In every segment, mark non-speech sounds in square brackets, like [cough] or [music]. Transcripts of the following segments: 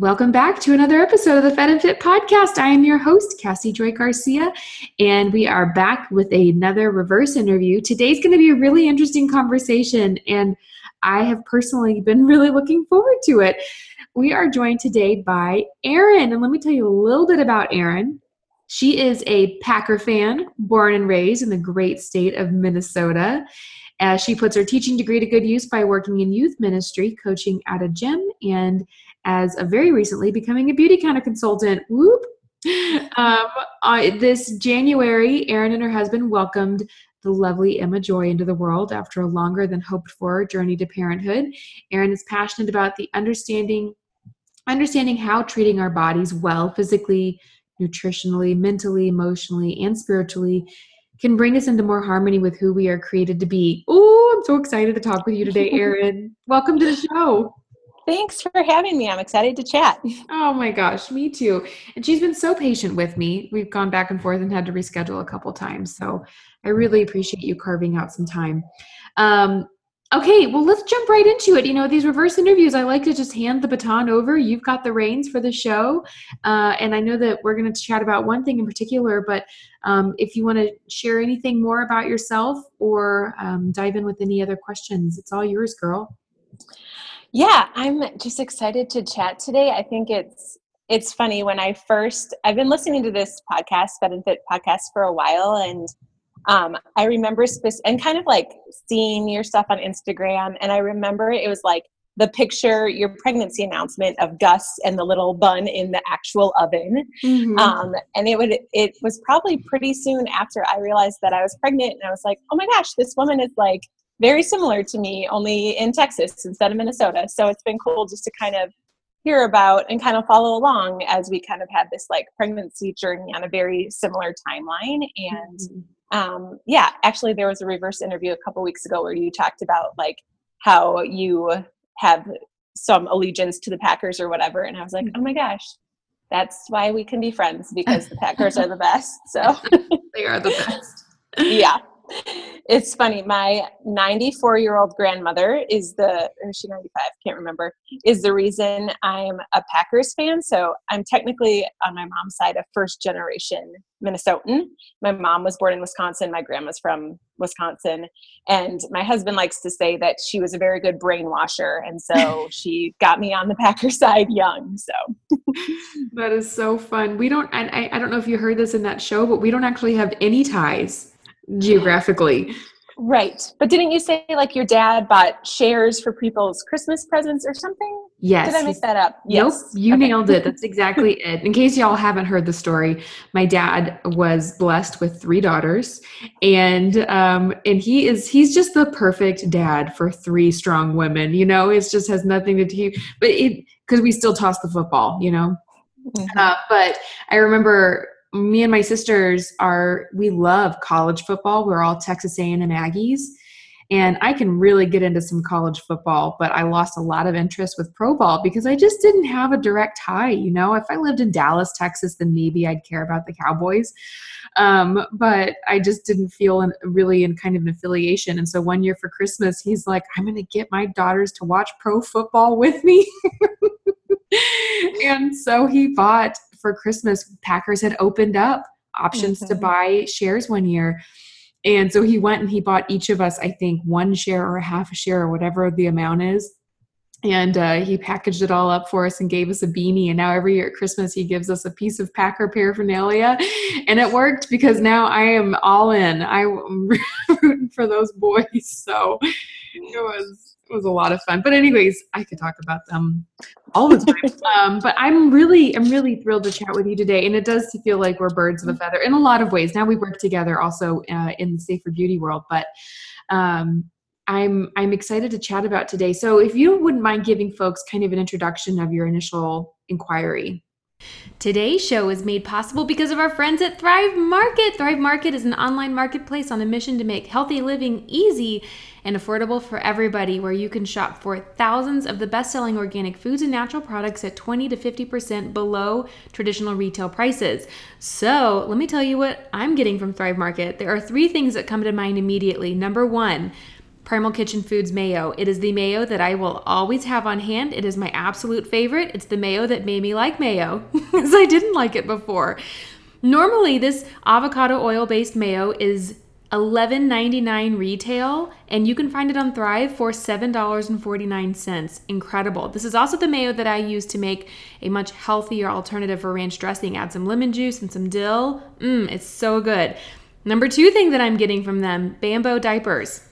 Welcome back to another episode of the Fed and Fit podcast. I am your host, Cassy Joy Garcia, and we are back with another reverse interview. Today's going to be a really interesting conversation, and I have personally been [laughs] really looking forward to it. We are joined today by Erin, and let me tell you a little bit about Erin. She is a Packer fan, born and raised in the great state of Minnesota. As she puts her teaching degree to good use by working in youth ministry, coaching at a gym, and as a very recently becoming a Beautycounter consultant. Whoop! Um, uh, this January, Erin and her husband welcomed the lovely Emma Joy into the world after a longer than hoped for journey to parenthood. Erin is passionate about the understanding understanding how treating our bodies well physically, nutritionally, mentally, emotionally, and spiritually can bring us into more harmony with who we are created to be. Oh, I'm so excited to talk with you today, [laughs] Erin. Welcome to the show. Thanks for having me. I'm excited to chat. [laughs] Oh my gosh, me too. And she's been so patient with me. We've gone back and forth and had to reschedule a couple times. So I really appreciate you carving out some time. Um, okay, well, let's jump right into it. You know, these reverse interviews, I like to just hand the baton over. You've got the reins for the show. Uh, and I know that we're going to chat about one thing in particular, but um, if you want to share anything more about yourself or um, dive in with any other questions, it's all yours, girl. Yeah, I'm just excited to chat today. I think it's it's funny when I first I've been listening to this podcast, Fed and Fit podcast for a while and um, I remember spec- and kind of like seeing your stuff on Instagram and I remember it was like the picture, your pregnancy announcement of Gus and the little bun in the actual oven. Mm-hmm. Um, and it would it was probably pretty soon after I realized that I was pregnant and I was like, oh my gosh, this woman is like very similar to me, only in Texas instead of Minnesota. So it's been cool just to kind of hear about and kind of follow along as we kind of had this like pregnancy journey on a very similar timeline. And mm-hmm. um, yeah, actually, there was a reverse interview a couple weeks ago where you talked about like how you have some allegiance to the Packers or whatever. And I was like, mm-hmm. oh my gosh, that's why we can be friends because the Packers are the [laughs] best. So they are the best. [laughs] yeah it's funny. My 94 year old grandmother is the, or is she 95? Can't remember, is the reason I'm a Packers fan. So I'm technically on my mom's side a first generation Minnesotan. My mom was born in Wisconsin. My grandma's from Wisconsin. And my husband likes to say that she was a very good brainwasher. And so [laughs] she got me on the Packers side young. So that is so fun. We don't, I, I don't know if you heard this in that show, but we don't actually have any ties geographically. Right. But didn't you say like your dad bought shares for people's Christmas presents or something? Yes. Did I make that up? Yes. Nope. You okay. nailed it. That's [laughs] exactly it. In case y'all haven't heard the story, my dad was blessed with three daughters and um and he is he's just the perfect dad for three strong women. You know, it just has nothing to do but it because we still toss the football, you know. Mm-hmm. Uh, but I remember me and my sisters are we love college football. We're all Texas A&M Aggies, and I can really get into some college football. But I lost a lot of interest with pro ball because I just didn't have a direct tie. You know, if I lived in Dallas, Texas, then maybe I'd care about the Cowboys. Um, but I just didn't feel an, really in kind of an affiliation. And so one year for Christmas, he's like, "I'm going to get my daughters to watch pro football with me." [laughs] and so he bought for Christmas, Packers had opened up options mm-hmm. to buy shares one year. And so he went and he bought each of us, I think, one share or a half a share or whatever the amount is. And uh, he packaged it all up for us and gave us a beanie. And now every year at Christmas, he gives us a piece of Packer paraphernalia. And it worked because now I am all in. I'm [laughs] rooting for those boys. So it was it was a lot of fun. But anyways, I could talk about them all the time. [laughs] um, but I'm really, I'm really thrilled to chat with you today. And it does feel like we're birds of a feather in a lot of ways. Now we work together also uh, in the safer beauty world, but um, I'm I'm excited to chat about today. So if you wouldn't mind giving folks kind of an introduction of your initial inquiry. Today's show is made possible because of our friends at Thrive Market. Thrive Market is an online marketplace on a mission to make healthy living easy and affordable for everybody, where you can shop for thousands of the best selling organic foods and natural products at 20 to 50% below traditional retail prices. So, let me tell you what I'm getting from Thrive Market. There are three things that come to mind immediately. Number one, Primal Kitchen Foods mayo. It is the mayo that I will always have on hand. It is my absolute favorite. It's the mayo that made me like mayo [laughs] because I didn't like it before. Normally, this avocado oil based mayo is $11.99 retail, and you can find it on Thrive for $7.49. Incredible. This is also the mayo that I use to make a much healthier alternative for ranch dressing. Add some lemon juice and some dill. Mmm, it's so good. Number two thing that I'm getting from them Bambo diapers.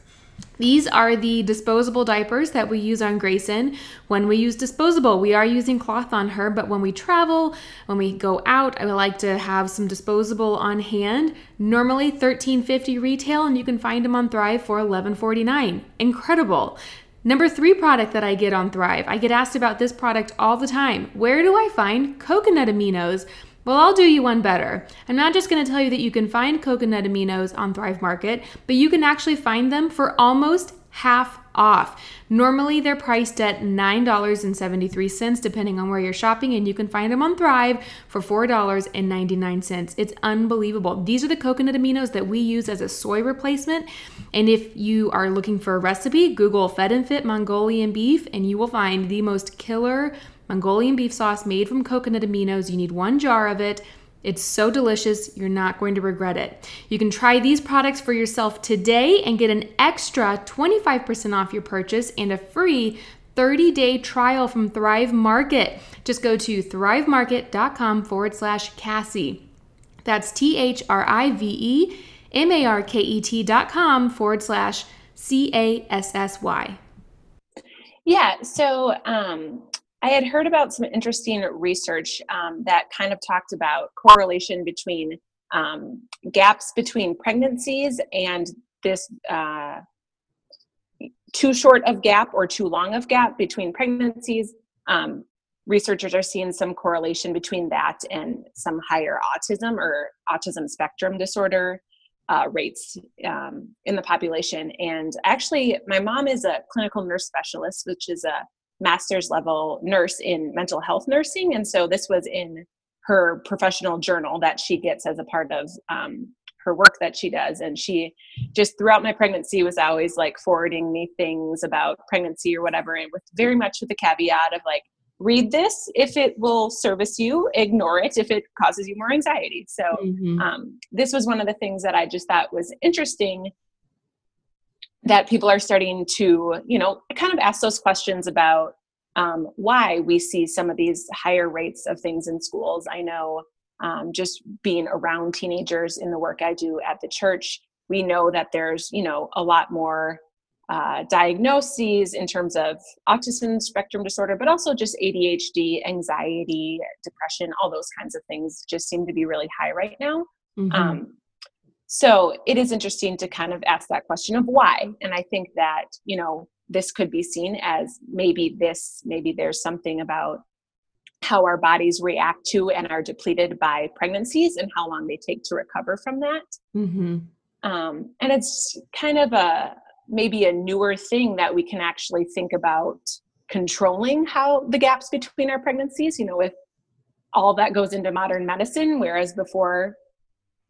These are the disposable diapers that we use on Grayson. When we use disposable, we are using cloth on her, but when we travel, when we go out, I would like to have some disposable on hand. Normally $13.50 retail, and you can find them on Thrive for $11.49. Incredible. Number three product that I get on Thrive. I get asked about this product all the time. Where do I find coconut aminos? Well, I'll do you one better. I'm not just going to tell you that you can find coconut aminos on Thrive Market, but you can actually find them for almost half off. Normally, they're priced at $9.73, depending on where you're shopping, and you can find them on Thrive for $4.99. It's unbelievable. These are the coconut aminos that we use as a soy replacement. And if you are looking for a recipe, Google Fed and Fit Mongolian beef, and you will find the most killer Mongolian beef sauce made from coconut aminos. You need one jar of it. It's so delicious, you're not going to regret it. You can try these products for yourself today and get an extra 25% off your purchase and a free 30 day trial from Thrive Market. Just go to thrivemarket.com forward slash Cassy. That's T H R I V E M A R K E T dot com forward slash C A S S Y. Yeah, so um, I had heard about some interesting research um, that kind of talked about correlation between um, gaps between pregnancies and this uh, too short of gap or too long of gap between pregnancies. Um, researchers are seeing some correlation between that and some higher autism or autism spectrum disorder uh, rates um, in the population. And actually, my mom is a clinical nurse specialist, which is a master's level nurse in mental health nursing. And so this was in her professional journal that she gets as a part of um, her work that she does. And she just throughout my pregnancy was always like forwarding me things about pregnancy or whatever, and with very much with the caveat of like, read this if it will service you, ignore it if it causes you more anxiety. So mm-hmm. um, this was one of the things that I just thought was interesting that people are starting to, you know, kind of ask those questions about um, why we see some of these higher rates of things in schools. I know um, just being around teenagers in the work I do at the church, we know that there's, you know, a lot more uh, diagnoses in terms of autism spectrum disorder, but also just ADHD, anxiety, depression, all those kinds of things just seem to be really high right now. Mm-hmm. Um, so it is interesting to kind of ask that question of why. And I think that, you know, this could be seen as maybe this, maybe there's something about how our bodies react to and are depleted by pregnancies and how long they take to recover from that. Mm-hmm. Um, and it's kind of a maybe a newer thing that we can actually think about controlling how the gaps between our pregnancies, you know, if all that goes into modern medicine, whereas before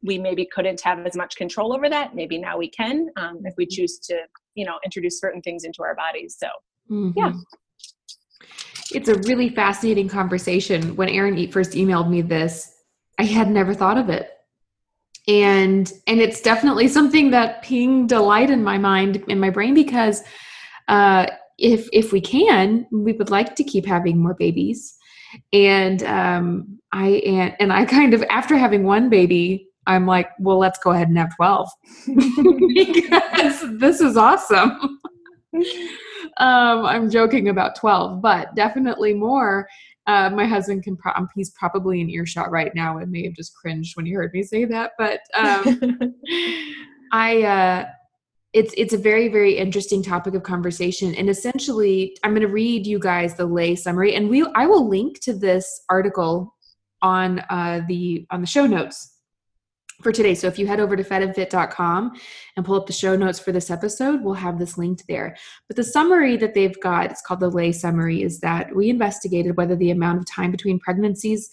we maybe couldn't have as much control over that maybe now we can um, if we mm-hmm. choose to you know introduce certain things into our bodies so mm-hmm. yeah it's a really fascinating conversation when erin first emailed me this i had never thought of it and and it's definitely [laughs] something that pinged a light in my mind in my brain because uh, if if we can we would like to keep having more babies and um, i and, and i kind of after having one baby I'm like, well, let's go ahead and have 12 [laughs] because this is awesome. [laughs] um, I'm joking about 12, but definitely more. Uh, my husband can, pro- um, he's probably in earshot right now and may have just cringed when he heard me say that. But um, [laughs] I, uh, it's it's a very very interesting topic of conversation and essentially i'm going to read you guys the lay summary and we i will link to this article on uh, the on the show notes for today. So if you head over to fedandfit.com and pull up the show notes for this episode, we'll have this linked there. But the summary that they've got, it's called the lay summary, is that we investigated whether the amount of time between pregnancies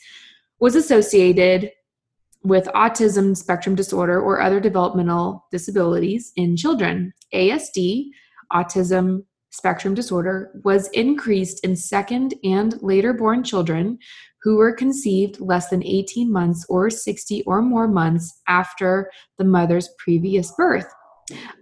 was associated with autism spectrum disorder or other developmental disabilities in children. ASD, autism spectrum disorder was increased in second and later born children who were conceived less than 18 months or 60 or more months after the mother's previous birth.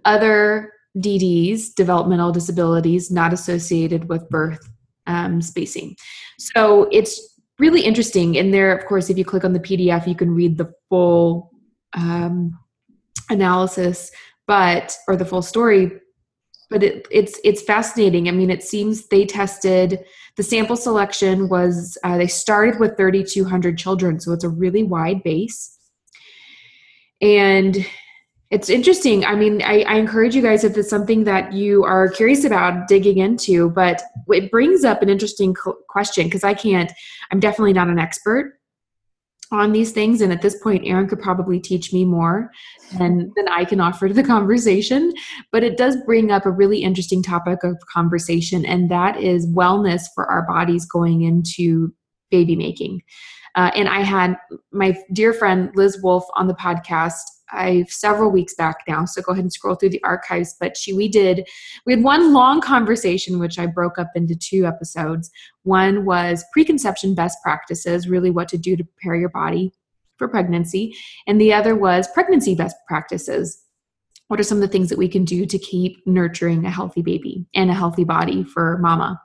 Other DDs, developmental disabilities, not associated with birth um, spacing. So it's really interesting. And there, of course, if you click on the PDF, you can read the full um, analysis, but or the full story. But it, it's it's fascinating. I mean, it seems they tested the sample selection was uh, they started with 3,200 children, so it's a really wide base. And it's interesting. I mean, I, I, encourage you guys if it's something that you are curious about digging into, but it brings up an interesting question because I can't, I'm definitely not an expert on these things. And at this point, Erin could probably teach me more than, than I can offer to the [laughs] conversation. But it does bring up a really interesting topic of conversation, and that is wellness for our bodies going into baby making. Uh, and I had my dear friend Liz Wolfe on the podcast I several weeks back now, so go ahead and scroll through the archives. But she, we did, we had one long conversation, which I broke up into two episodes. One was preconception best practices, really what to do to prepare your body for pregnancy, and the other was pregnancy best practices. What are some of the things that we can do to keep nurturing a healthy baby and a healthy body for mama?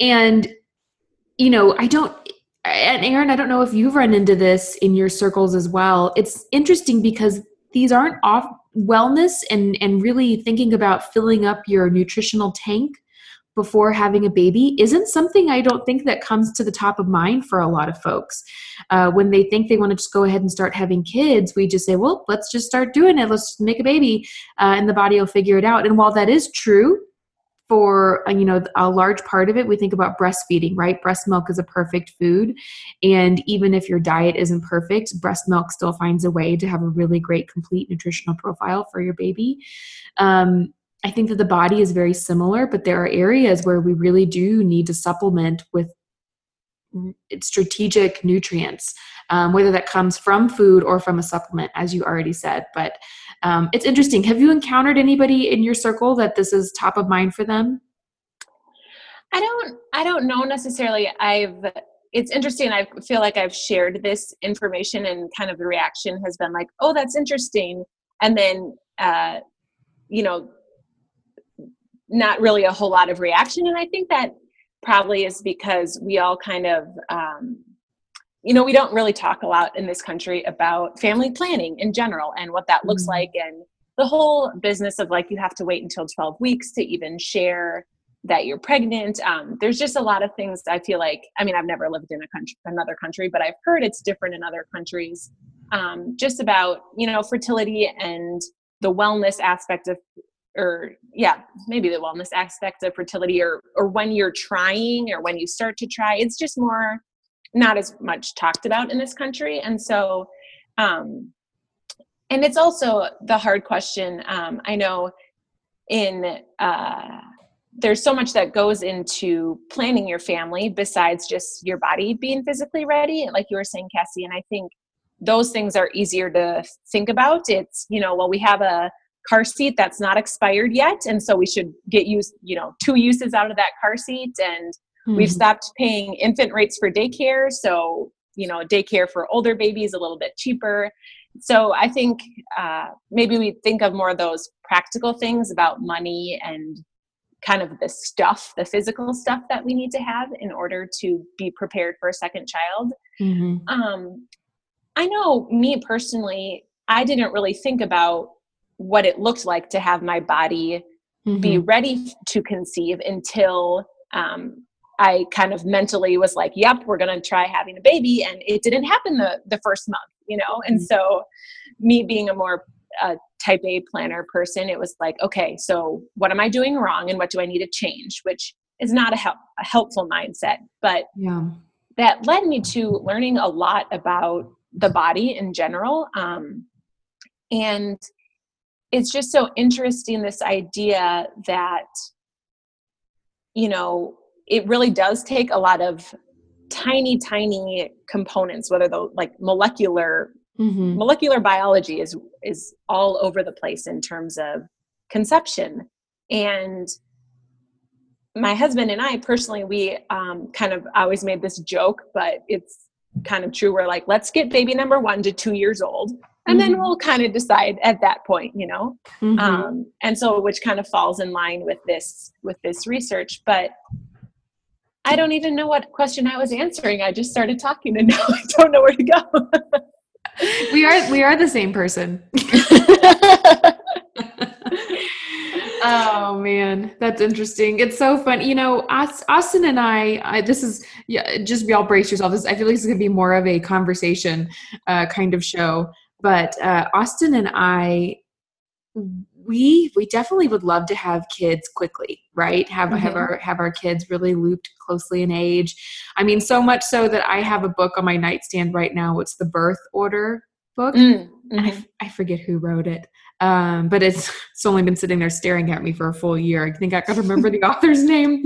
And you know, I don't and Erin, I don't know if you've run into this in your circles as well. It's interesting because these aren't off wellness and and really thinking about filling up your nutritional tank before having a baby isn't something I don't think that comes to the top of mind for a lot of folks. Uh, when they think they want to just go ahead and start having kids, we just say, well, let's just start doing it. Let's make a baby, uh, and the body will figure it out. And while that is true, for uh, you know a large part of it we think about breastfeeding right? Breast milk is a perfect food. And even if your diet isn't perfect breast milk still finds a way to have a really great complete nutritional profile for your baby. Um, i think that the body is very similar but there are areas where we really do need to supplement with strategic nutrients um, whether that comes from food or from a supplement as you already said. But um, it's interesting. Have you encountered anybody in your circle that this is top of mind for them? I don't. I don't know necessarily. I've. It's interesting. I feel like I've shared this information, and kind of the reaction has been like, "Oh, that's interesting," and then, uh, you know, not really a whole lot of reaction. And I think that probably is because we all kind of um, you know, we don't really talk a lot in this country about family planning in general and what that looks mm-hmm. like and the whole business of like you have to wait until 12 weeks to even share that you're pregnant. Um, there's just a lot of things I feel like, I mean, I've never lived in a country, another country, but I've heard it's different in other countries. Um, just about, you know, fertility and the wellness aspect of, or yeah, maybe the wellness aspect of fertility or, or when you're trying or when you start to try, it's just more not as much talked about in this country. And so um and it's also the hard question um i know in uh there's so much that goes into planning your family besides just your body being physically ready. Like you were saying cassy and i think those things are easier to think about. It's you know well we have a car seat that's not expired yet. And so we should get used you know two uses out of that car seat. And Mm-hmm. We've stopped paying infant rates for daycare, so you know, daycare for older babies a little bit cheaper. So I think uh, maybe we think of more of those practical things about money and kind of the stuff, the physical stuff that we need to have in order to be prepared for a second child. Mm-hmm. Um, I know me personally, I didn't really think about what it looked like to have my body mm-hmm. be ready to conceive until um, I kind of mentally was like, yep, we're going to try having a baby. And it didn't happen the, the first month, you know? And mm-hmm. so, me being a more uh, type A planner person, it was like, okay, so what am I doing wrong and what do I need to change? Which is not a, help, a helpful mindset. But yeah. that led me to learning a lot about the body in general. Um, and it's just so interesting this idea that, you know, it really does take a lot of tiny tiny components whether the like molecular mm-hmm. molecular biology is is all over the place in terms of conception And my husband and I personally, we um, kind of always made this joke, but it's kind of true. We're like, let's get baby number one to two years old, and mm-hmm. then we'll kind of decide at that point, you know. Mm-hmm. Um, and so, which kind of falls in line with this with this research, but. I don't even know what question I was answering. I just started talking and [laughs] now I don't know where to go. we are we are the same person. [laughs] oh man, that's interesting. It's so fun. You know, Austin and I, I this is yeah, just y'all brace yourself. This I feel like this is gonna be more of a conversation uh, kind of show. But uh, Austin and I, we we definitely would love to have kids quickly, right? Have mm-hmm. have our have our kids really looped closely in age. I mean, so much so that I have a book on my nightstand right now. It's the Birth Order book. Mm-hmm. I, I forget who wrote it um, but it's [laughs] it's only been sitting there staring at me for a full year. I think I can remember the [laughs] author's name.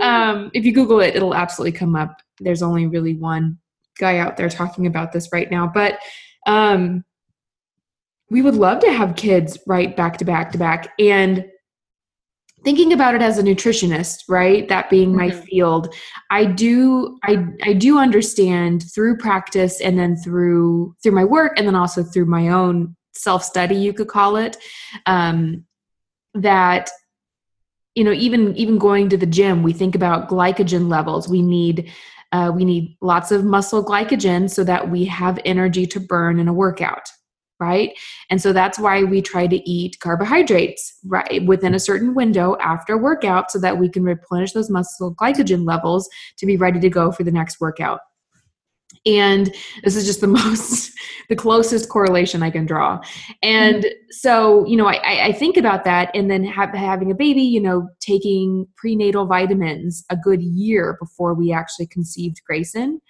Um, if you Google it, it'll absolutely come up. There's only really one guy out there talking about this right now, but um, we would love to have kids right back to back to back. And thinking about it as a nutritionist right that being my mm-hmm. field i do i i do understand through practice and then through through my work and then also through my own self study you could call it um, that you know even even going to the gym we think about glycogen levels. We need uh, we need lots of muscle glycogen so that we have energy to burn in a workout right? And so that's why we try to eat carbohydrates right within a certain window after workout so that we can replenish those muscle glycogen levels to be ready to go for the next workout. And this is just the [laughs] most the closest correlation i can draw. And mm-hmm. so you know I, I think about that and then have, having a baby you know taking prenatal vitamins a good year before we actually conceived grayson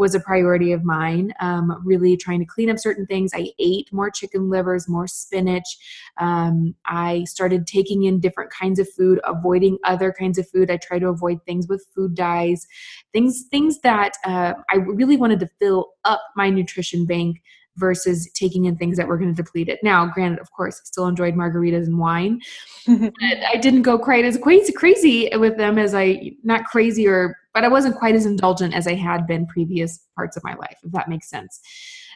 was a priority of mine. Um, really trying to clean up certain things. I ate more chicken livers, more spinach. Um, I started taking in different kinds of food, avoiding other kinds of food. I try to avoid things with food dyes, things things that uh, I really wanted to fill up my nutrition bank versus taking in things that were going to deplete it. Now, granted, of course, I still enjoyed margaritas and wine, [laughs] but I didn't go quite as crazy crazy with them as I not crazy or but I wasn't quite as indulgent as I had been previous parts of my life, if that makes sense.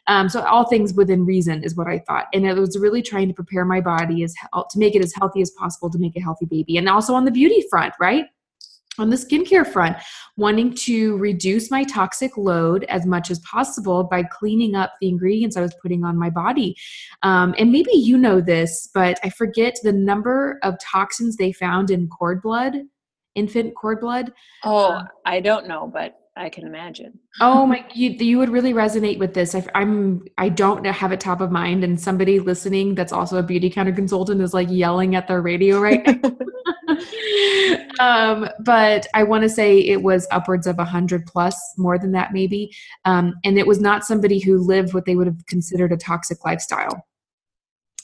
Um, so all things within reason is what I thought, and it was really trying to prepare my body as to make it as healthy as possible to make a healthy baby, and also on the beauty front, right? On the skincare front, wanting to reduce my toxic load as much as possible by cleaning up the ingredients I was putting on my body. Um, and maybe you know this, but I forget the number of toxins they found in cord blood, infant cord blood. Oh, uh, I don't know, but I can imagine. oh my, [laughs] you you would really resonate with this. I, I'm I don't have it top of mind, and somebody listening that's also a Beautycounter consultant is like yelling at their radio right now. [laughs] um, but I want to say it was upwards of a hundred plus, more than that maybe, um, and it was not somebody who lived what they would have considered a toxic lifestyle.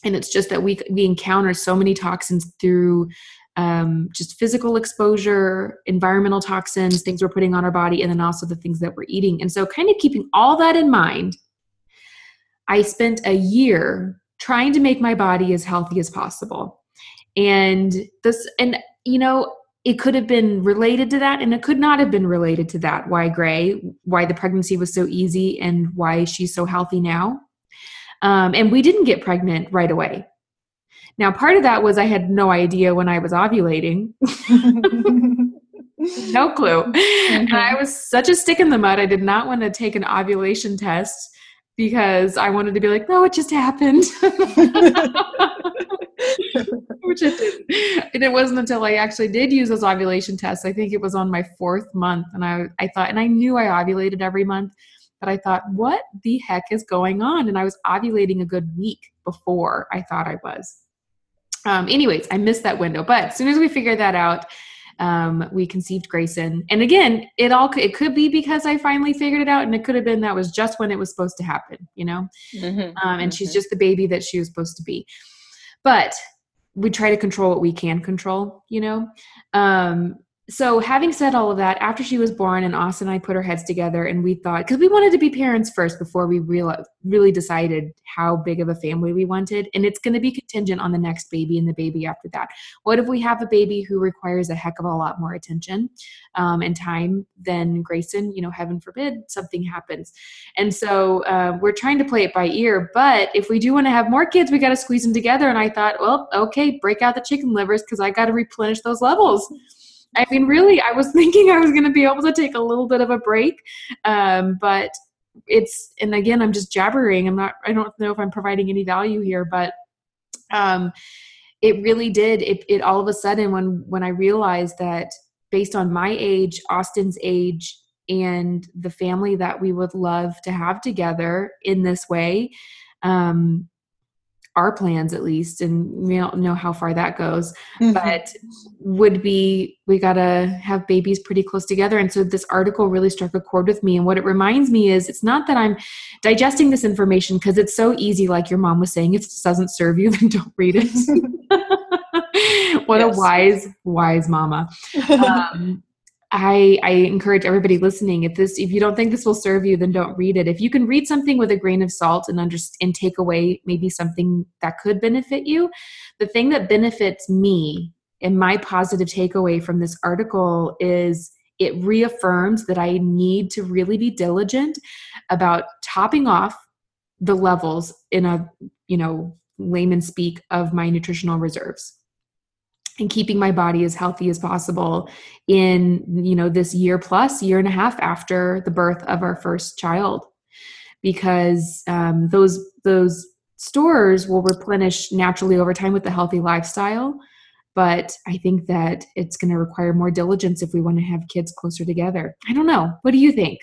And it's just that we we encounter so many toxins through um, just physical exposure, environmental toxins, things we're putting on our body, and then also the things that we're eating. And so, kind of keeping all that in mind, I spent a year trying to make my body as healthy as possible. And this, and you know, it could have been related to that, and it could not have been related to that. Why Gray? Why the pregnancy was so easy, and why she's so healthy now. Um, and we didn't get pregnant right away. Now, part of that was I had no idea when I was ovulating. [laughs] no clue. Mm-hmm. And I was such a stick in the mud. I did not want to take an ovulation test because I wanted to be like, no, it just happened. [laughs] Which it didn't. And it wasn't until I actually did use those ovulation tests. I think it was on my fourth month. And I, I thought, and I knew I ovulated every month, but I thought, what the heck is going on? And I was ovulating a good week before I thought I was. Um, anyways, I missed that window. But as soon as we figured that out, um, we conceived Grayson. And again, it all it could be because I finally figured it out, and it could have been that was just when it was supposed to happen, you know. Mm-hmm. Um, and mm-hmm. she's just the baby that she was supposed to be. But we try to control what we can control, you know. Um, so having said all of that after she was born and austin and i put our heads together and we thought because we wanted to be parents first before we real, really decided how big of a family we wanted. And it's going to be contingent on the next baby and the baby after that. What if we have a baby who requires a heck of a lot more attention um, and time than grayson? You know heaven forbid something happens. And so uh, we're trying to play it by ear but if we do want to have more kids we got to squeeze them together. And i thought well okay break out the chicken livers because i got to replenish those levels I mean, really, I was [laughs] thinking I was going to be able to take a little bit of a break, um, but it's and again, I'm just jabbering. I'm not. I don't know if I'm providing any value here, but um, it really did. It, it all of a sudden when when I realized that based on my age, Austin's age, and the family that we would love to have together in this way, um, our plans at least and we don't know how far that goes mm-hmm. but would be we gotta have babies pretty close together and so this article really struck a chord with me and what it reminds me is it's not that i'm digesting this information because it's so easy like your mom was saying if it doesn't serve you [laughs] then don't read it [laughs] what yes. a wise wise mama [laughs] um, I, I encourage everybody listening if this if you don't think this will serve you then don't read it. If you can read something with a grain of salt and understand and take away maybe something that could benefit you the thing that benefits me and my positive takeaway from this article is it reaffirms that I need to really be diligent about topping off the levels in a you know layman speak of my nutritional reserves and keeping my body as healthy as possible in you know this year plus year and a half after the birth of our first child. Because um, those those stores will replenish naturally over time with the healthy lifestyle but i think that it's going to require more diligence if we want to have kids closer together i don't know what do you think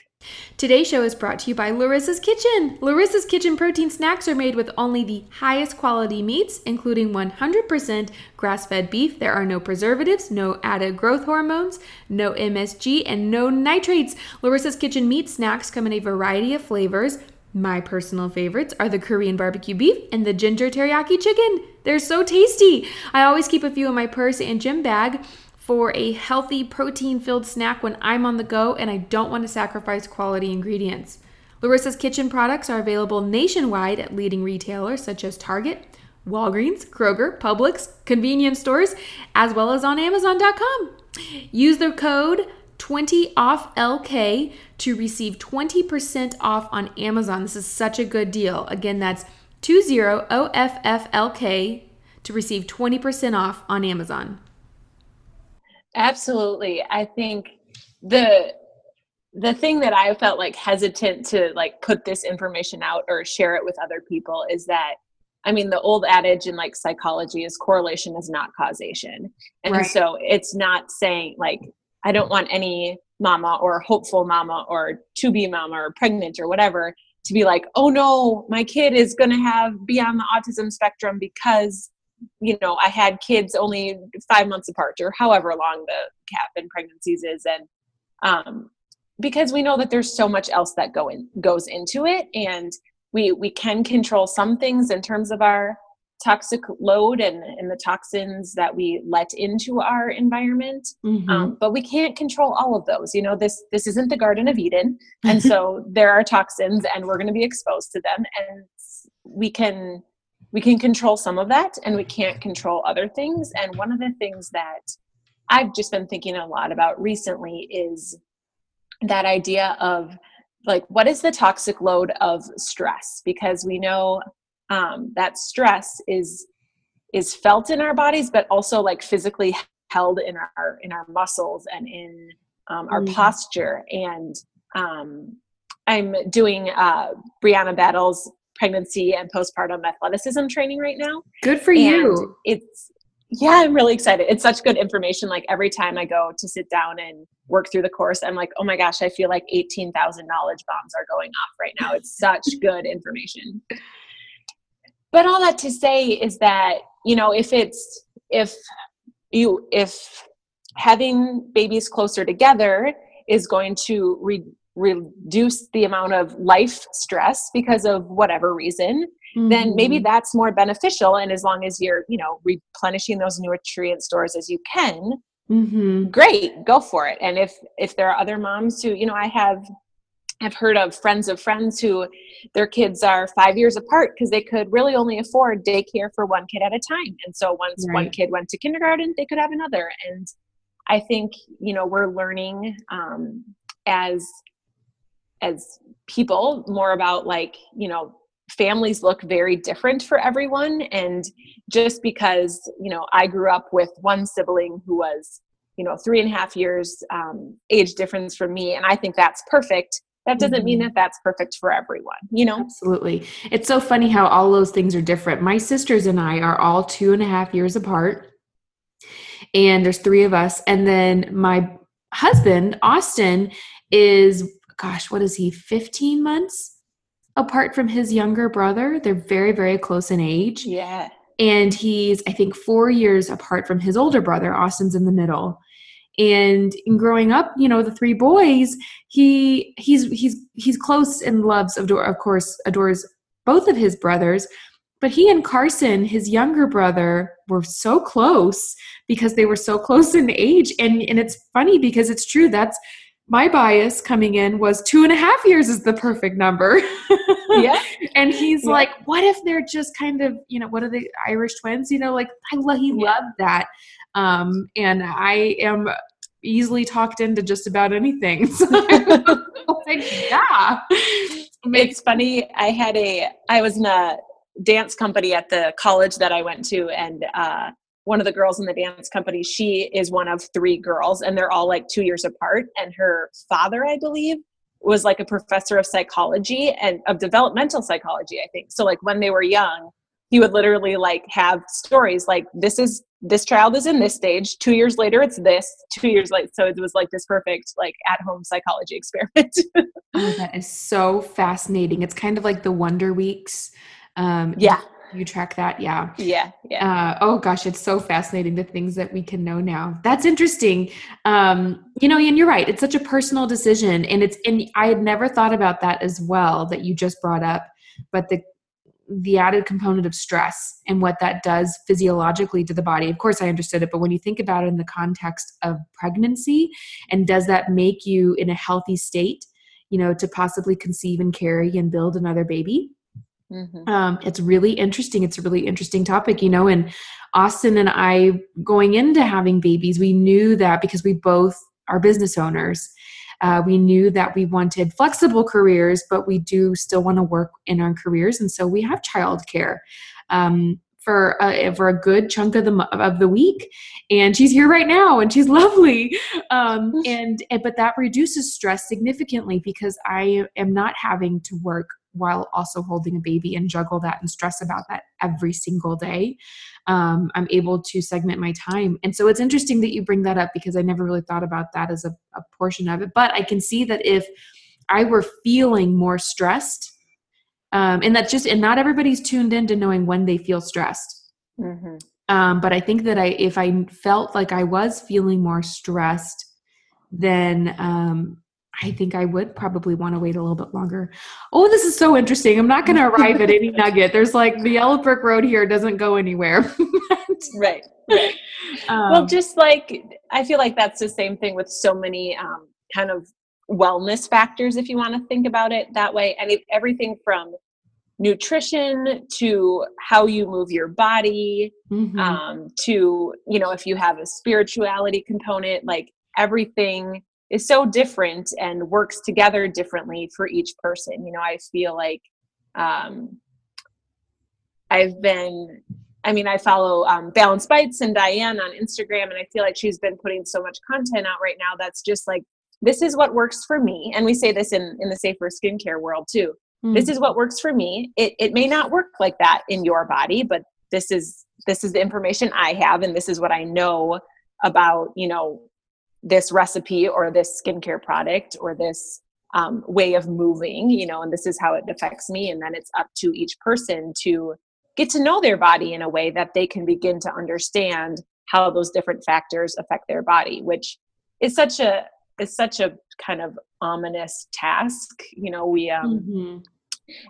Today's show is brought to you by Lorissa's Kitchen. Lorissa's Kitchen protein snacks are made with only the highest quality meats, including 100% grass fed beef. There are no preservatives, no added growth hormones, no MSG, and no nitrates. Lorissa's Kitchen meat snacks come in a variety of flavors. My personal favorites are the Korean barbecue beef and the ginger teriyaki chicken. They're so tasty. I always keep a few in my purse and gym bag for a healthy, protein filled snack when I'm on the go and I don't want to sacrifice quality ingredients. Lorissa's Kitchen products are available nationwide at leading retailers such as Target, Walgreens, Kroger, Publix, convenience stores, as well as on Amazon.com. Use the code 20OFFLK to receive 20% off on Amazon. This is such a good deal. Again, that's 20OFFLK to receive 20% off on Amazon. Absolutely. I think the the thing that I felt like hesitant to like put this information out or share it with other people is that I mean the old adage in like psychology is correlation is not causation. And right. so it's not saying like I don't want any mama or hopeful mama or to be mama or pregnant or whatever to be like, "Oh no, my kid is going to have be on the autism spectrum because you know i had kids only five months apart or however long the cap in pregnancies is. And um, because we know that there's so much else that go in goes into it and we we can control some things in terms of our toxic load and, and the toxins that we let into our environment. Mm-hmm. um, but we can't control all of those you know this this isn't the garden of eden. And [laughs] so there are toxins and we're going to be exposed to them and we can we can control some of that and we can't control other things. And one of the things that i've just been thinking a lot about recently is that idea of like what is the toxic load of stress? Because we know um, that stress is is felt in our bodies but also like physically held in our in our muscles and in um, our mm-hmm. posture and um, i'm doing uh, brianna battles pregnancy and postpartum athleticism training right now. Good for and you. It's yeah, I'm really excited. It's such good information. Like every time I go to sit down and work through the course, I'm like, oh my gosh, I feel like 18,000 knowledge bombs are going off right now. It's such good information. But all that to say is that, you know, if it's, if you, if having babies closer together is going to re- reduce the amount of life stress because of whatever reason mm-hmm. then maybe mm-hmm. that's more beneficial and as long as you're you know replenishing those nutrient stores as you can mm-hmm. great, go for it. And if if there are other moms who, you know, I have I've heard of friends of friends who their kids are five years apart because they could really only afford daycare for one kid at a time. And so once right. one kid went to kindergarten, they could have another. And I think, you know, we're learning um, as as people more about like, you know, families look very different for everyone. And just because, you know, I grew up with one sibling who was, you know, three and a half years um, age difference from me, and I think that's perfect that doesn't mean mm-hmm. that that's perfect for everyone you know? Absolutely. It's so funny how all those things are different. My sisters and i are all two and a half years apart and there's three of us and then my husband austin is gosh what is he 15 months apart from his younger brother? They're very very close in age. Yeah. And he's i think four years apart from his older brother. Austin's in the middle and in growing up you know the three boys he he's he's he's close and loves adore of course adores both of his brothers but he and carson his younger brother were so close because they were so close in age and and it's funny because it's true that's my bias coming in was two and a half years is the perfect number. [laughs] yeah. and he's yeah. like, what if they're just kind of, you know, what are the Irish twins? You know, like I love, he yeah. loved that. Um, and I am easily talked into just about anything. [laughs] So like, yeah. It's funny. I had a, I was in a dance company at the college that I went to, and uh, one of the girls in the dance company, she is one of three girls, and they're all like two years apart. And her father, I believe, was like a professor of psychology and of developmental psychology, I think. So, like, when they were young, he would literally like have stories like this is this child is in this stage two years later it's this two years later so it was like this perfect like at home psychology [laughs] experiment. Oh, that is so fascinating. It's kind of like the wonder weeks um yeah. you track that yeah. Yeah yeah. Uh, oh gosh it's so fascinating the things that we can know now. That's interesting. Um you know and you're right it's such a personal decision and it's and i had never thought about that as well that you just brought up but the the added component of stress and what that does physiologically to the body. Of course, I understood it, but when you think about it in the context of pregnancy, and does that make you in a healthy state, you know, to possibly conceive and carry and build another baby? Mm-hmm. Um, it's really interesting. It's a really interesting topic, you know. And Austin and I, going into having babies, we knew that because we both are business owners uh, we knew that we wanted flexible careers, but we do still want to work in our careers, and so we have childcare. Um, for a, for a good chunk of the of the week, and she's here right now, and she's [laughs] lovely. Um, and, and but that reduces stress significantly because I am not having to work while also holding a baby and juggle that and stress about that every single day. Um, I'm able to segment my time. And so it's interesting that you bring that up because I never really thought about that as a, a portion of it. But I can see that if I were feeling more stressed, um, and that's just, and not everybody's tuned in to knowing when they feel stressed. Mm-hmm. Um, but I think that I, if I felt like I was feeling more stressed, then um, I think I would probably want to wait a little bit longer. Oh, this is so interesting. I'm not going to arrive at any [laughs] nugget. There's like the Yellow Brick Road here doesn't go anywhere. [laughs] right. Right. Um, well, just like I feel like that's the same thing with so many um, kind of wellness factors, if you want to think about it that way. And everything from nutrition to how you move your body mm-hmm. um, to, you know, if you have a spirituality component, like everything is so different and works together differently for each person. You know, I feel like um, I've been, I mean, I follow um, Balance Bites and Diane on Instagram, and I feel like she's been putting so much content out right now that's just like, this is what works for me. And we say this in, in the safer skincare world too. Mm. This is what works for me. It, it may not work like that in your body, but this is this is the information I have, and this is what I know about you know this recipe or this skincare product or this um, way of moving, you know, and this is how it affects me. And then it's up to each person to get to know their body in a way that they can begin to understand how those different factors affect their body, which is such a is such a kind of ominous task. You know, we um mm-hmm.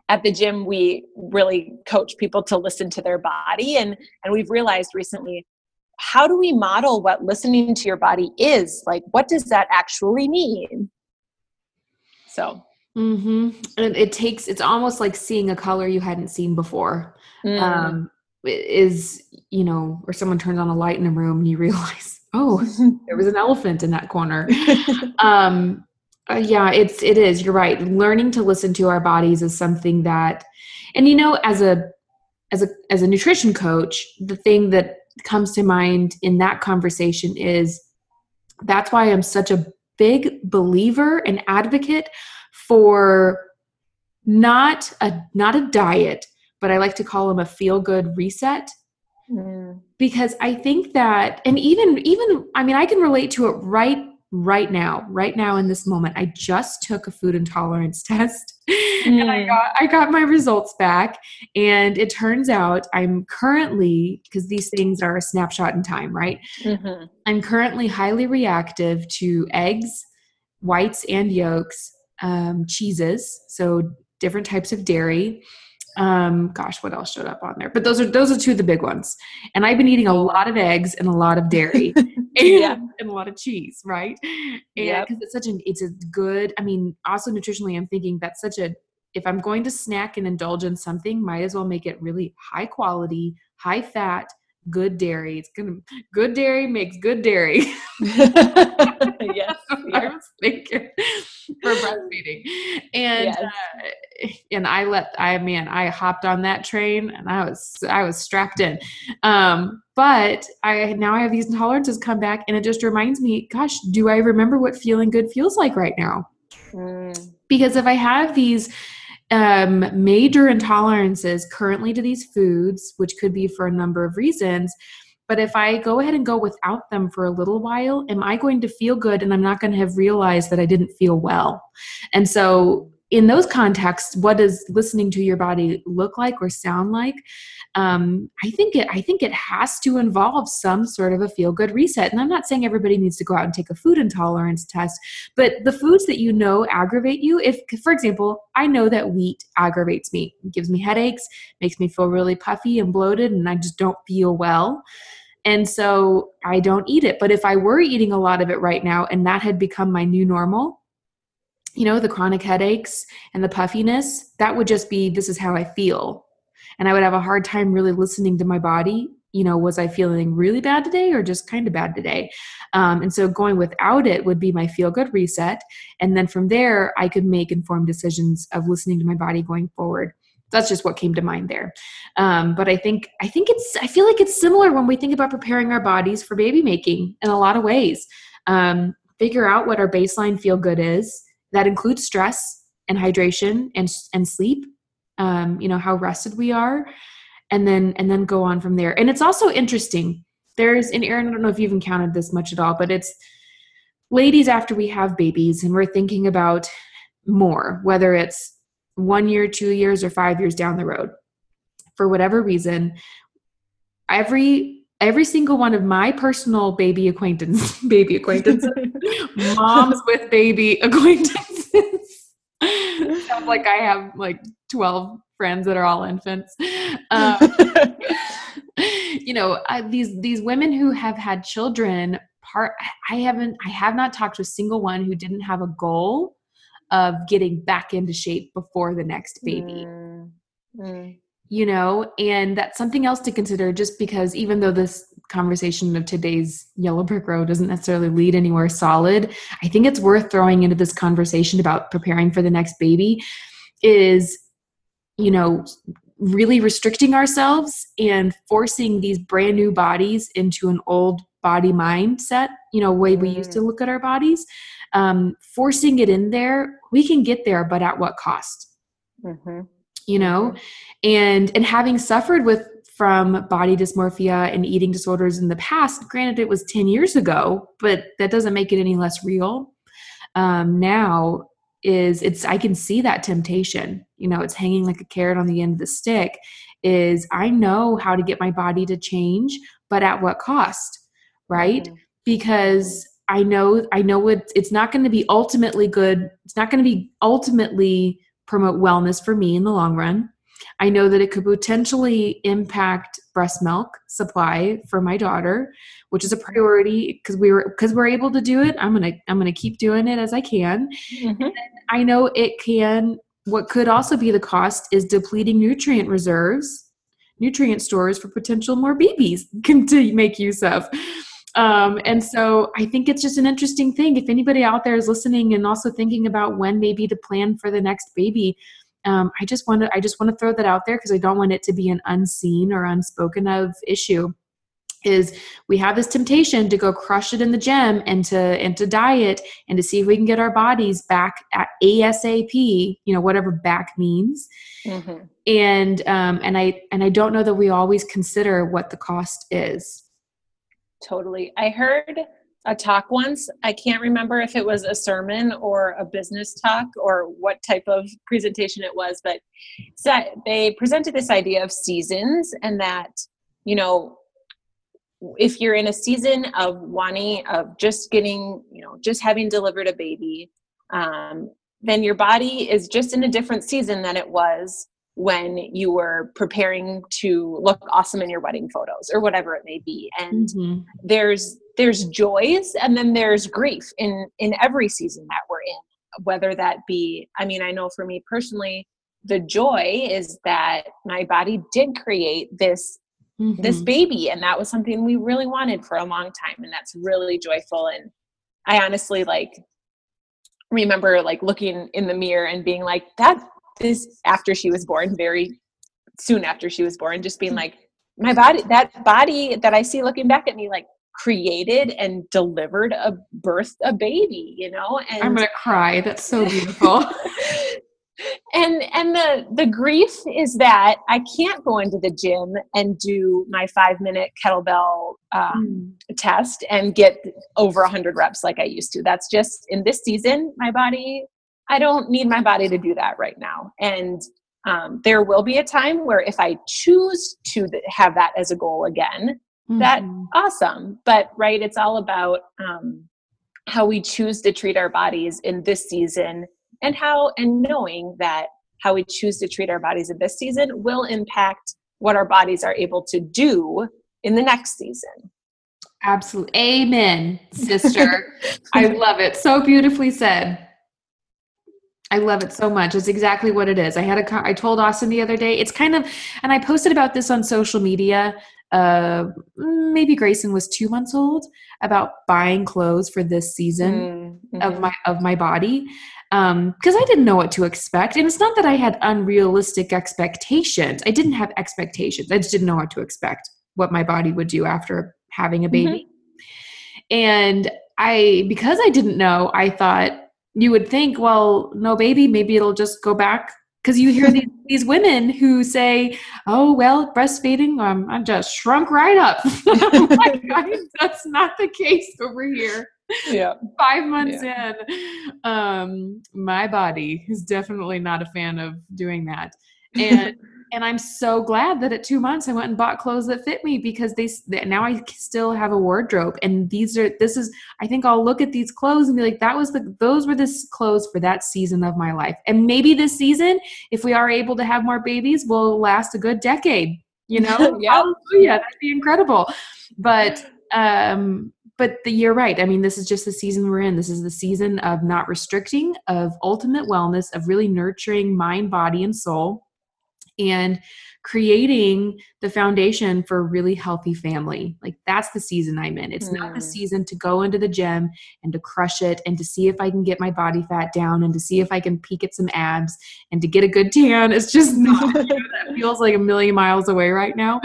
at the gym we really coach people to listen to their body and and we've realized recently how do we model what listening to your body is? Like, what does that actually mean? So, mm-hmm. and it takes, it's almost like seeing a color you hadn't seen before. Mm. Um, is, you know, or someone turns on a light in a room and you [laughs] realize, oh, [laughs] there was an elephant in that corner. um, uh, yeah, it's it is. You're right. Learning to listen to our bodies is something that, and you know, as a as a as a nutrition coach, the thing that comes to mind in that conversation is that's why I'm such a big believer and advocate for not a not a diet, but I like to call them a feel good reset. Mm. Because I think that and even even I mean I can relate to it right right now, right now in this moment. I just took a food intolerance [laughs] test mm. and I mm. got I got my results back and it turns out I'm currently because these things are a snapshot in time, right? Mm-hmm. I'm currently highly reactive to eggs, whites and yolks, um, cheeses, so different types of dairy, um gosh what else showed up on there but those are those are two of the big ones and i've been eating a lot of eggs and a lot of dairy [laughs] [laughs] and, yeah. and a lot of cheese right and because yep. it's such an it's a good i mean also nutritionally i'm thinking that's such a if i'm going to snack and indulge in something might as well make it really high quality high fat good dairy. It's gonna good dairy makes good dairy. [laughs] yes, [laughs] I was thinking for breastfeeding, and yes. uh, and I let I mean I hopped on that train and I was I was strapped in. Um, but I now I have these intolerances come back, and it just reminds me, gosh, do I remember what feeling good feels like right now? Mm. Because if I have these um, major intolerances currently to these foods, which could be for a number of reasons. But if I go ahead and go without them for a little while, am I going to feel good and I'm not going to have realized that I didn't feel well? And so in those contexts, what does listening to your body look like or sound like? Um, I think it. I think it has to involve some sort of a feel good reset. And I'm not saying everybody needs to go out and take a food intolerance test, but the foods that you know aggravate you. If, for example, I know that wheat aggravates me, it gives me headaches, makes me feel really puffy and bloated, and I just don't feel well. And so I don't eat it. But if I were eating a lot of it right now and that had become my new normal, you know, the chronic headaches and the puffiness, that would just be this is how I feel. And I would have a hard time really listening to my body. You know, was I feeling really bad today or just kind of bad today? Um, and so going without it would be my feel good reset. And then from there, I could make informed decisions of listening to my body going forward that's just what came to mind there um, but i think i think it's i feel like it's similar when we think about preparing our bodies for baby making in a lot of ways um, figure out what our baseline feel good is that includes stress and hydration and and sleep um, you know how rested we are and then and then go on from there. And it's also interesting. There's and Erin I don't know if you've encountered this much at all but it's ladies after we have babies and we're thinking about more whether it's one year two years or five years down the road. For whatever reason every every single one of my personal baby acquaintance [laughs] baby acquaintances [laughs] moms with baby acquaintances sounds like i have like 12 friends that are all infants [laughs] um, you know I, these these women who have had children part i haven't i have not talked to a single one who didn't have a goal of getting back into shape before the next baby mm. Mm you know and that's something else to consider just because even though this conversation of today's yellow brick road doesn't necessarily lead anywhere solid. I think it's worth throwing into this conversation about preparing for the next baby is you know really restricting ourselves and forcing these brand new bodies into an old body mindset you know way we used to mm. look at our bodies. Um, forcing it in there we can get there but at what cost? Mm-hmm. You know? And and having suffered with from body dysmorphia and eating disorders in the past granted it was 10 years ago but that doesn't make it any less real um, now is it's i can see that temptation you know it's hanging like a carrot on the end of the stick is i know how to get my body to change but at what cost right mm-hmm. because i know i know it, it's not going to be ultimately good it's not going to be ultimately promote wellness for me in the long run. I know that it could potentially impact breast milk supply for my daughter, which is a priority because we were because we're able to do it. I'm gonna I'm gonna keep doing it as I can. Mm-hmm. I know it can. What could also be the cost is depleting nutrient reserves, nutrient stores for potential more babies [laughs] can to make use of. Um, and so I think it's just an interesting thing. If anybody out there is listening and also thinking about when maybe to plan for the next baby, um, I just want to I just want to throw that out there because I don't want it to be an unseen or unspoken of issue. Is we have this temptation to go crush it in the gym and to and to diet and to see if we can get our bodies back at ASAP, you know, whatever back means. Mm-hmm. And um, and I and I don't know that we always consider what the cost is. Totally. I heard a talk once. I can't remember if it was a sermon or a business talk or what type of presentation it was, but they presented this idea of seasons and that, you know, if you're in a season of wanting, of just getting, you know, just having delivered a baby, um, then your body is just in a different season than it was when you were preparing to look awesome in your wedding photos or whatever it may be and mm-hmm. there's there's joys and then there's grief in in every season that we're in whether that be i mean i know for me personally the joy is that my body did create this mm-hmm. this baby and that was something we really wanted for a long time and that's really joyful and i honestly like remember like looking in the mirror and being like that this after she was born, very soon after she was born, just being like, my body, that body that I see looking back at me, like created and delivered a birth a baby, you know? And I'm gonna cry. That's so [laughs] beautiful. and and the the grief is that I can't go into the gym and do my five minute kettlebell um, mm. test and get over a hundred reps like I used to. That's just in this season, my body I don't need my body to do that right now. And um, there will be a time where if I choose to have that as a goal again, mm-hmm. that awesome. But right, it's all about um, how we choose to treat our bodies in this season and how and knowing that how we choose to treat our bodies in this season will impact what our bodies are able to do in the next season. Absolutely. Amen, sister. [laughs] I love it. So beautifully said. I love it so much. It's exactly what it is. I had a I told Austin the other day. It's kind of and I posted about this on social media. Uh maybe Grayson was 2 months old about buying clothes for this season mm-hmm. of my of my body. Um because I didn't know what to expect. And it's not that I had unrealistic expectations. I didn't have expectations. I just didn't know what to expect what my body would do after having a baby. Mm-hmm. And I because I didn't know, I thought you would think, well, no, baby, maybe it'll just go back. Because you hear [laughs] these, these women who say, oh, well, breastfeeding, um, I'm just shrunk right up. [laughs] like, that's not the case over here. Yeah. Five months yeah. in, um, my body is definitely not a fan of doing that. And [laughs] and I'm so glad that at two months I went and bought clothes that fit me because they now I still have a wardrobe. And these are this is I think I'll look at these clothes and be like that was the those were the clothes for that season of my life. And maybe this season if we are able to have more babies will last a good decade you know? [laughs] Yeah. That'd be incredible. But um but the, you're right. I mean, this is just the season we're in. This is the season of not restricting, of ultimate wellness, of really nurturing mind, body, and soul and creating the foundation for a really healthy family. Like that's the season I'm in. It's mm. not the mm. season to go into the gym and to crush it and to see if I can get my body fat down and to see if I can peek at some abs and to get a good tan. It's just [laughs] not that feels like a million miles away right now.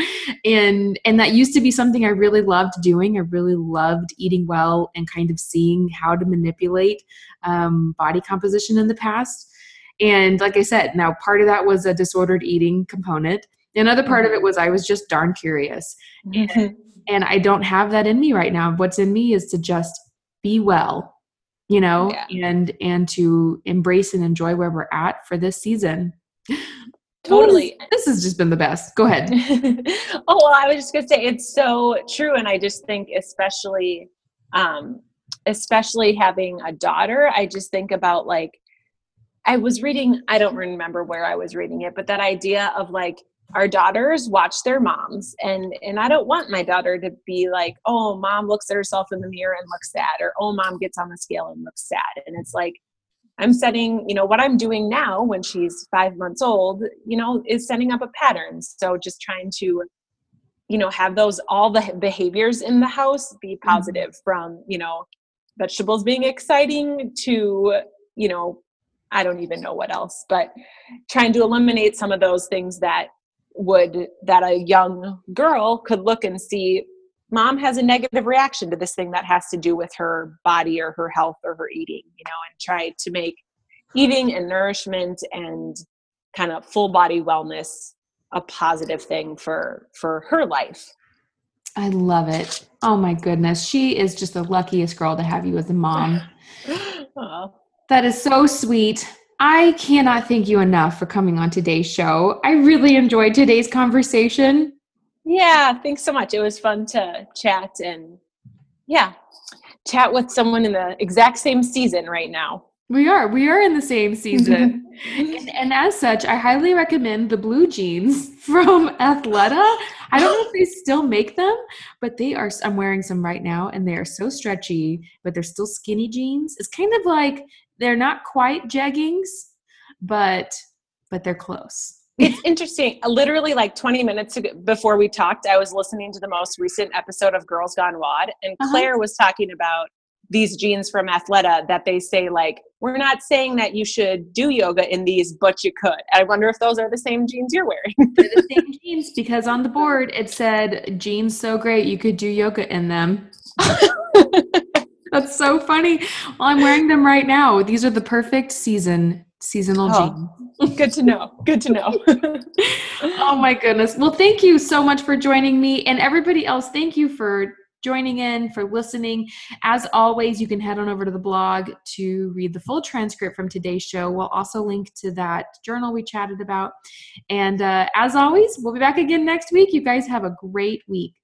And and that used to be something I really loved doing. I really loved eating well and kind of seeing how to manipulate um, body composition in the past and like I said, now part of that was a disordered eating component. Another part of it was I was just darn curious. Mm-hmm. And, and I don't have that in me right now. What's in me is to just be well, you know, yeah. and and to embrace and enjoy where we're at for this season. Totally. This has just been the best. Go ahead. [laughs] oh, well, I was just going to say it's so true and I just think especially um especially having a daughter, I just think about like I was reading, I don't remember where I was reading it, but that idea of like our daughters watch their moms and and I don't want my daughter to be like, "Oh, mom looks at herself in the mirror and looks sad," or "Oh, mom gets on the scale and looks sad." And it's like I'm setting, you know, what I'm doing now when she's 5 months old, you know, is setting up a pattern. So just trying to you know have those all the behaviors in the house be mm-hmm. positive mm-hmm. from you know vegetables being exciting to you know i don't even know what else but trying to eliminate some of those things that would that a young girl could look and see mom has a negative reaction to this thing that has to do with her body or her health or her eating you know and try to make eating and nourishment and kind of full body wellness a positive thing for for her life. I love it. Oh my goodness. She is just the luckiest girl to have you as a mom [laughs] that is so sweet i cannot thank you enough for coming on today's show i really enjoyed today's conversation yeah thanks so much it was fun to chat and yeah chat with someone in the exact same season right now we are. We are in the same season. [laughs] and, and, as such, I highly recommend the blue jeans [laughs] from Athleta. I don't know if they still make them, but they are. I'm wearing some right now and they are so stretchy, but they're still skinny jeans. It's kind of like they're not quite jeggings, but but they're close. It's interesting. Literally, like 20 minutes ago, before we talked, I was listening to the most recent episode of Girls Gone WOD, and uh-huh. Claire uh-huh. was talking about these jeans from Athleta that they say like we're not saying that you should do yoga in these, but you could. I wonder if those are the same jeans you're wearing. [laughs] They're the same jeans because on the board it said jeans so great you could do yoga in them. [laughs] That's so funny. Well, I'm wearing them right now. These are the perfect season seasonal oh, jeans. good to know. Good to know. [laughs] oh my goodness. Well, thank you so much for joining me and everybody else. Thank you for joining in, for listening. As always, you can head on over to the blog to read the full transcript from today's show. We'll also link to that journal we chatted about. And uh, as always, we'll be back again next week. You guys have a great week.